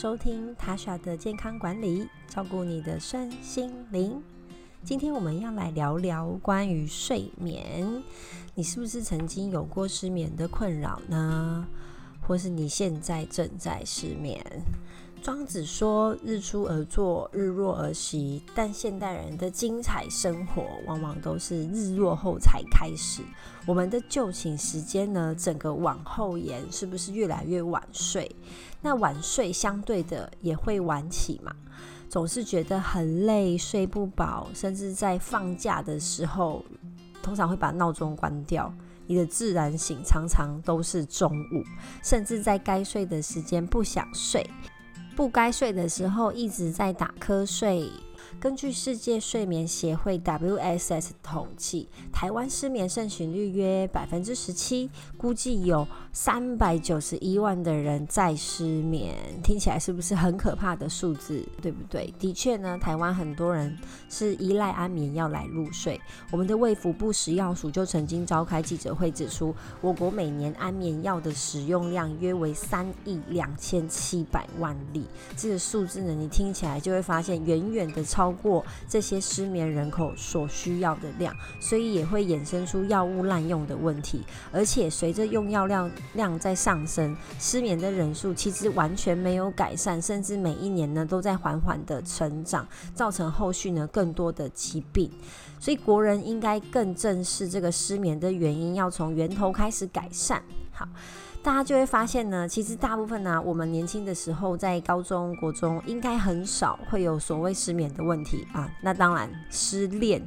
收听塔莎的健康管理，照顾你的身心灵。今天我们要来聊聊关于睡眠，你是不是曾经有过失眠的困扰呢？或是你现在正在失眠？庄子说：“日出而作，日落而息。”但现代人的精彩生活往往都是日落后才开始。我们的就寝时间呢，整个往后延，是不是越来越晚睡？那晚睡相对的也会晚起嘛？总是觉得很累，睡不饱，甚至在放假的时候，通常会把闹钟关掉。你的自然醒常常都是中午，甚至在该睡的时间不想睡。不该睡的时候一直在打瞌睡。根据世界睡眠协会 WSS 统计，台湾失眠盛行率约百分之十七，估计有三百九十一万的人在失眠。听起来是不是很可怕的数字？对不对？的确呢，台湾很多人是依赖安眠药来入睡。我们的卫福部食药署就曾经召开记者会指出，我国每年安眠药的使用量约为三亿两千七百万例。这个数字呢，你听起来就会发现远远的超。超过这些失眠人口所需要的量，所以也会衍生出药物滥用的问题。而且随着用药量量在上升，失眠的人数其实完全没有改善，甚至每一年呢都在缓缓的成长，造成后续呢更多的疾病。所以国人应该更正视这个失眠的原因，要从源头开始改善。好。大家就会发现呢，其实大部分呢、我们年轻的时候在高中、国中应该很少会有所谓失眠的问题啊。那当然，失恋。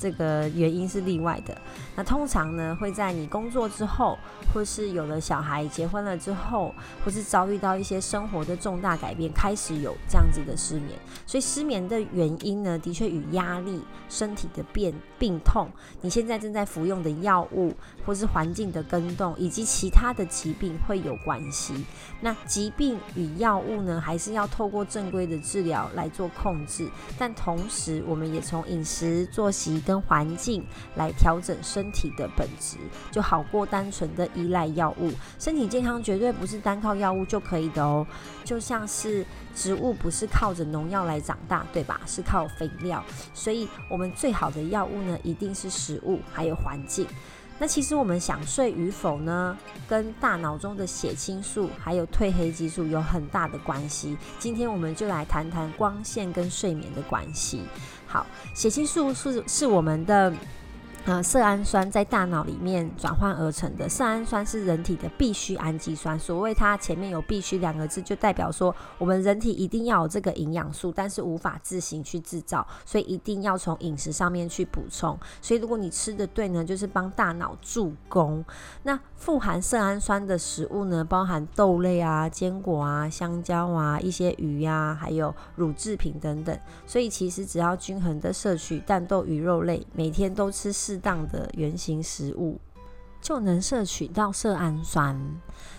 这个原因是例外的。那通常呢，会在你工作之后，或是有了小孩、结婚了之后，或是遭遇到一些生活的重大改变，开始有这样子的失眠。所以失眠的原因呢，的确与压力、身体的变病痛，你现在正在服用的药物，或是环境的更动，以及其他的疾病会有关系。那疾病与药物呢，还是要透过正规的治疗来做控制。但同时，我们也从饮食、作息跟环境来调整身体的本质，就好过单纯的依赖药物。身体健康绝对不是单靠药物就可以的哦。就像是植物不是靠着农药来长大，对吧？是靠肥料。所以，我们最好的药物呢，一定是食物还有环境。那其实我们想睡与否呢，跟大脑中的血清素还有褪黑激素有很大的关系。今天我们就来谈谈光线跟睡眠的关系。好，血清素是是我们的。呃，色氨酸在大脑里面转换而成的。色氨酸是人体的必需氨基酸。所谓它前面有“必需”两个字，就代表说我们人体一定要有这个营养素，但是无法自行去制造，所以一定要从饮食上面去补充。所以如果你吃的对呢，就是帮大脑助攻。那富含色氨酸的食物呢，包含豆类啊、坚果啊、香蕉啊、一些鱼呀、还有乳制品等等。所以其实只要均衡的摄取蛋、豆、鱼肉类，每天都吃适当的原型食物，就能摄取到色氨酸。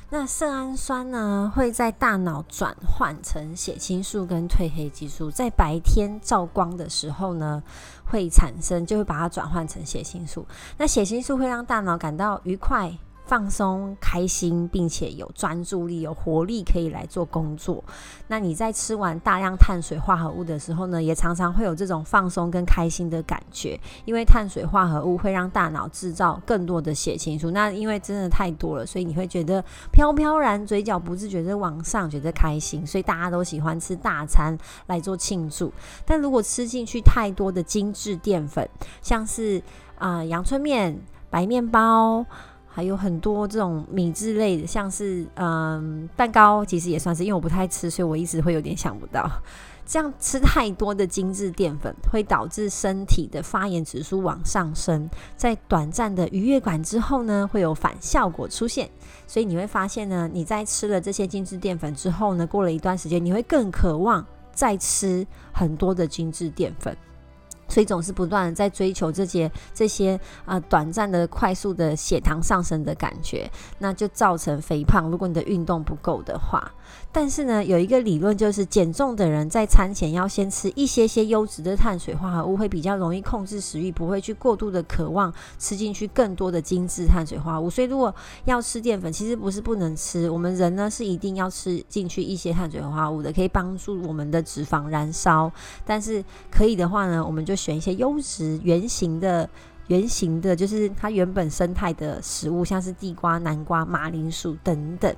那色氨酸呢，会在大脑转换成血清素跟褪黑激素，在白天照光的时候呢，会产生，就会把它转换成血清素。那血清素会让大脑感到愉快。放松、开心，并且有专注力、有活力，可以来做工作。那你在吃完大量碳水化合物的时候呢，也常常会有这种放松跟开心的感觉，因为碳水化合物会让大脑制造更多的血清素。那因为真的太多了，所以你会觉得飘飘然，嘴角不自觉的往上，觉得开心。所以大家都喜欢吃大餐来做庆祝。但如果吃进去太多的精致淀粉，像是啊、阳春面、白面包。还有很多这种米制类的，像是嗯蛋糕，其实也算是，因为我不太吃，所以我一直会有点想不到。这样吃太多的精致淀粉，会导致身体的发炎指数往上升，在短暂的愉悦感之后呢，会有反效果出现。所以你会发现呢，你在吃了这些精致淀粉之后呢，过了一段时间，你会更渴望再吃很多的精致淀粉。所以总是不断的在追求这些这些啊、短暂的快速的血糖上升的感觉，那就造成肥胖。如果你的运动不够的话，但是呢，有一个理论就是减重的人在餐前要先吃一些些优质的碳水化合物，会比较容易控制食欲，不会去过度的渴望吃进去更多的精致碳水化合物。所以如果要吃淀粉，其实不是不能吃，我们人呢是一定要吃进去一些碳水化合物的，可以帮助我们的脂肪燃烧。但是可以的话呢，我们就选一些优质、原型的、原型的，就是它原本生态的食物，像是地瓜、南瓜、马铃薯等等。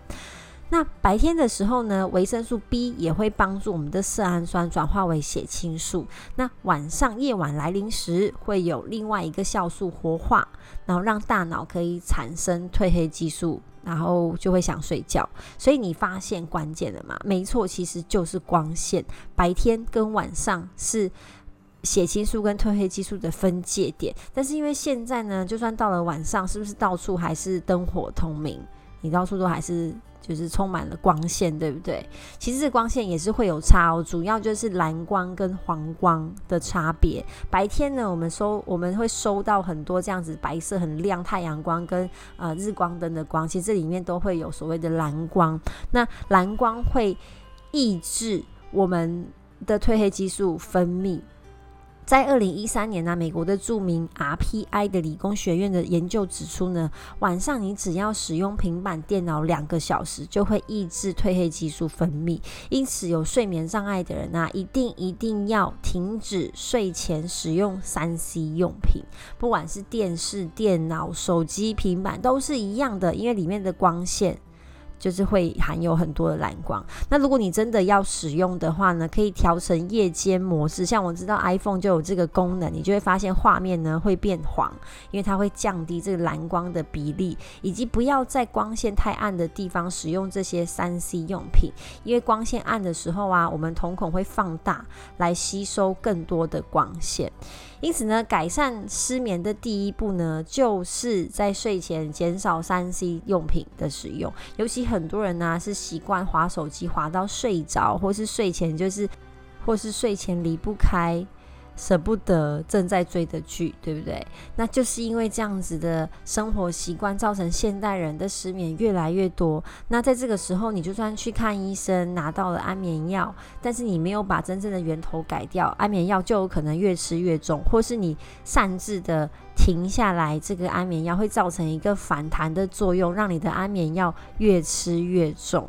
那白天的时候呢，维生素 B 也会帮助我们的色氨酸转化为血清素。那晚上夜晚来临时，会有另外一个酵素活化，然后让大脑可以产生褪黑激素，然后就会想睡觉。所以你发现关键了吗？没错，其实就是光线。白天跟晚上是血清素跟褪黑激素的分界点。但是因为现在呢，就算到了晚上，是不是到处还是灯火通明？你到处都还是。就是充满了光线，对不对？其实光线也是会有差哦，主要就是蓝光跟黄光的差别。白天呢，我们收我们会收到很多这样子白色很亮太阳光跟呃日光灯的光，其实这里面都会有所谓的蓝光。那蓝光会抑制我们的褪黑激素分泌。在二零一三年呢、美国的著名 RPI 的理工学院的研究指出呢，晚上你只要使用平板电脑两个小时，就会抑制褪黑激素分泌。因此，有睡眠障碍的人呢、啊，一定一定要停止睡前使用三 C 用品，不管是电视、电脑、手机、平板，都是一样的，因为里面的光线。就是会含有很多的蓝光。那如果你真的要使用的话呢，可以调成夜间模式。像我知道 iPhone 就有这个功能，你就会发现画面呢会变黄，因为它会降低这个蓝光的比例，以及不要在光线太暗的地方使用这些三 C 用品，因为光线暗的时候啊，我们瞳孔会放大来吸收更多的光线。因此呢，改善失眠的第一步呢，就是在睡前减少三 C 用品的使用。尤其很多人呢、是习惯划手机划到睡着，或是睡前就是，或是睡前离不开。舍不得正在追的剧，对不对？那就是因为这样子的生活习惯，造成现代人的失眠越来越多。那在这个时候，你就算去看医生，拿到了安眠药，但是你没有把真正的源头改掉，安眠药就有可能越吃越重，或是你擅自的停下来，这个安眠药会造成一个反弹的作用，让你的安眠药越吃越重。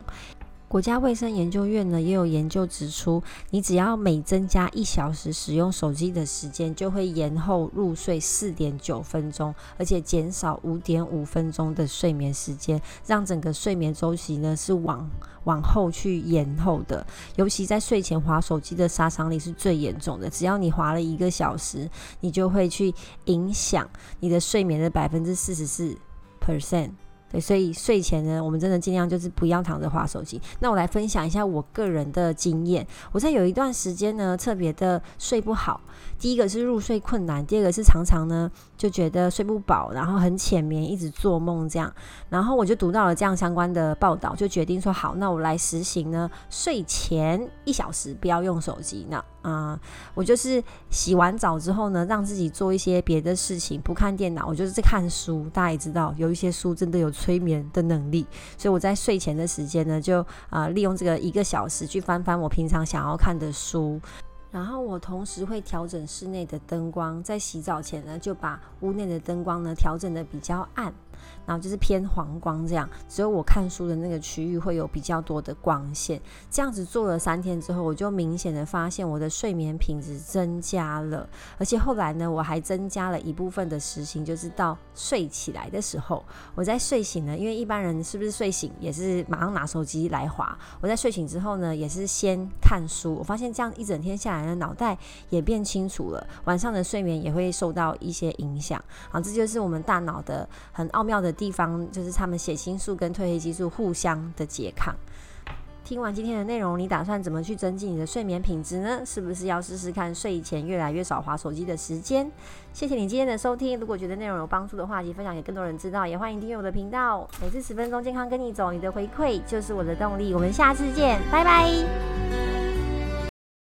国家卫生研究院呢，也有研究指出，你只要每增加一小时使用手机的时间，就会延后入睡四点九分钟，而且减少五点五分钟的睡眠时间，让整个睡眠周期呢是往往后去延后的。尤其在睡前划手机的杀伤力是最严重的，只要你划了一个小时，你就会去影响你的睡眠的百分之四十四 percent。所以睡前呢，我们真的尽量就是不要躺着划手机。那我来分享一下我个人的经验。我在有一段时间呢，特别的睡不好。第一个是入睡困难，第二个是常常呢就觉得睡不饱，然后很浅眠，一直做梦这样。然后我就读到了这样相关的报道，就决定说好，那我来实行呢，睡前一小时不要用手机。那啊、我就是洗完澡之后呢，让自己做一些别的事情，不看电脑，我就是在看书。大家也知道，有一些书真的有催眠的能力，所以我在睡前的时间呢，就啊、利用这个一个小时去翻翻我平常想要看的书。然后我同时会调整室内的灯光，在洗澡前呢，就把屋内的灯光呢调整的比较暗。然后就是偏黄光这样，只有我看书的那个区域会有比较多的光线。这样子做了三天之后，我就明显的发现我的睡眠品质增加了。而且后来呢，我还增加了一部分的时型，就是到睡起来的时候，我在睡醒呢，因为一般人是不是睡醒也是马上拿手机来滑？我在睡醒之后呢，也是先看书。我发现这样一整天下来呢，脑袋也变清楚了，晚上的睡眠也会受到一些影响。好，这就是我们大脑的很奥妙的地方，就是他们血清素跟褪黑激素互相的拮抗。听完今天的内容，你打算怎么去增进你的睡眠品质呢？是不是要试试看睡前越来越少划手机的时间？谢谢你今天的收听。如果觉得内容有帮助的话，请分享给更多人知道。也欢迎订阅我的频道。每次十分钟健康跟你走，你的回馈就是我的动力。我们下次见，拜拜。